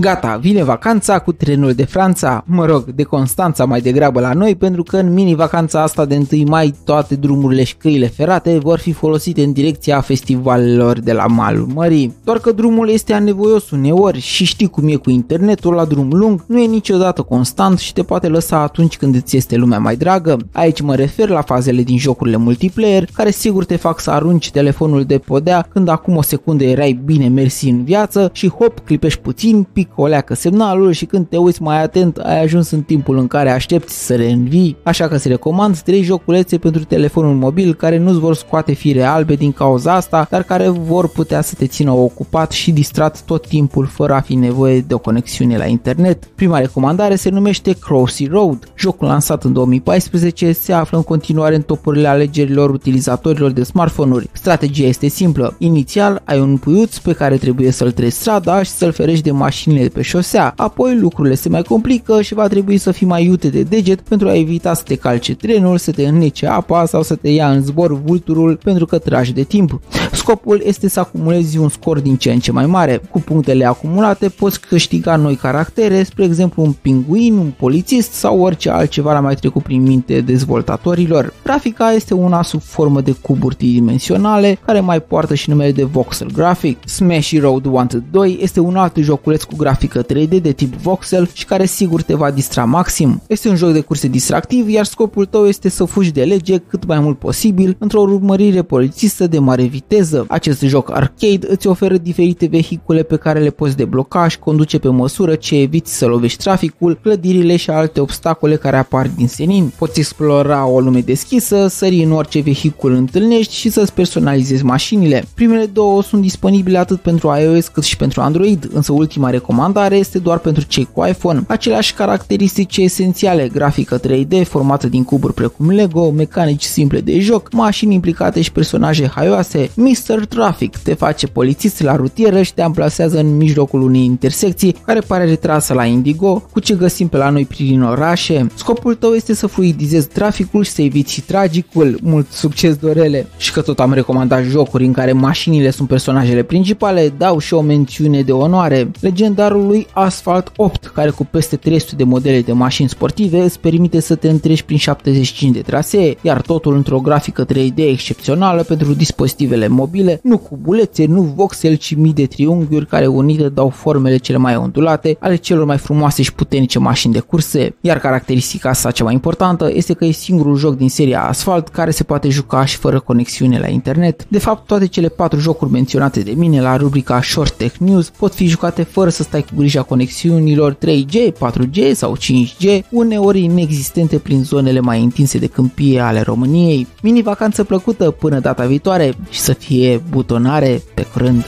Gata, vine vacanța cu trenul de Franța, mă rog, de Constanța mai degrabă la noi, pentru că în mini-vacanța asta de 1 mai toate drumurile și căile ferate vor fi folosite în direcția festivalelor de la malul mării. Doar că drumul este anevoios uneori și știi cum e cu internetul la drum lung, nu e niciodată constant și te poate lăsa atunci când îți este lumea mai dragă. Aici mă refer la fazele din jocurile multiplayer, care sigur te fac să arunci telefonul de podea când acum o secundă erai bine mersi în viață și hop, clipești puțin, pic o leacă semnalul și când te uiți mai atent ai ajuns în timpul în care aștepți să reînvii, așa că îți recomand 3 joculețe pentru telefonul mobil care nu-ți vor scoate fire albe din cauza asta, dar care vor putea să te țină ocupat și distrat tot timpul fără a fi nevoie de o conexiune la internet. Prima recomandare se numește Crossy Road. Jocul lansat în 2014 se află în continuare în topurile alegerilor utilizatorilor de smartphone-uri. Strategia este simplă. Inițial ai un puiuț pe care trebuie să-l treci strada și să-l ferești de mașinile de pe șosea. Apoi lucrurile se mai complică și va trebui să fii mai iute de deget pentru a evita să te calce trenul, să te înnece apa sau să te ia în zbor vulturul pentru că tragi de timp. Scopul este să acumulezi un scor din ce în ce mai mare. Cu punctele acumulate poți câștiga noi caractere, spre exemplu un pinguin, un polițist sau orice altceva l-a mai trecut prin minte dezvoltatorilor. Grafica este una sub formă de cuburi tridimensionale care mai poartă și numele de voxel graphic. Smash Road Wanted 2 este un alt joculeț cu grafică 3D de tip voxel și care sigur te va distra maxim. Este un joc de curse distractiv, iar scopul tău este să fugi de lege cât mai mult posibil într-o urmărire polițistă de mare viteză. Acest joc arcade îți oferă diferite vehicule pe care le poți debloca și conduce pe măsură ce eviți să lovești traficul, clădirile și alte obstacole care apar din senin. Poți explora o lume deschisă, sări în orice vehicul întâlnești și să-ți personalizezi mașinile. Primele două sunt disponibile atât pentru iOS cât și pentru Android, însă ultima recomandare este doar pentru cei cu iPhone. Aceleași caracteristici esențiale, grafică 3D formată din cuburi precum Lego, mecanici simple de joc, mașini implicate și personaje haioase, Mr. Traffic te face polițist la rutieră și te amplasează în mijlocul unei intersecții care pare retrasă la Indigo, cu ce găsim pe la noi prin orașe. Scopul tău este să fluidizezi traficul și să eviți și tragicul. Mult succes, Dorele! Și că tot am recomandat jocuri în care mașinile sunt personajele principale, dau și o mențiune de onoare. Legendarul lui Asphalt 8, care cu peste 300 de modele de mașini sportive îți permite să te întreci prin 75 de trasee, iar totul într-o grafică 3D excepțională pentru dispozitivele mobile, nu cu bulețe, nu voxel, ci mii de triunghiuri care unite dau formele cele mai ondulate ale celor mai frumoase și puternice mașini de curse. Iar caracteristica sa cea mai importantă este că e singurul joc din seria Asphalt care se poate juca și fără conexiune la internet. De fapt, toate cele patru jocuri menționate de mine la rubrica Short Tech News pot fi jucate fără să stai cu grija conexiunilor 3G, 4G sau 5G, uneori inexistente prin zonele mai întinse de câmpie ale României. Mini vacanță plăcută până data viitoare și să fie butonare pe curând!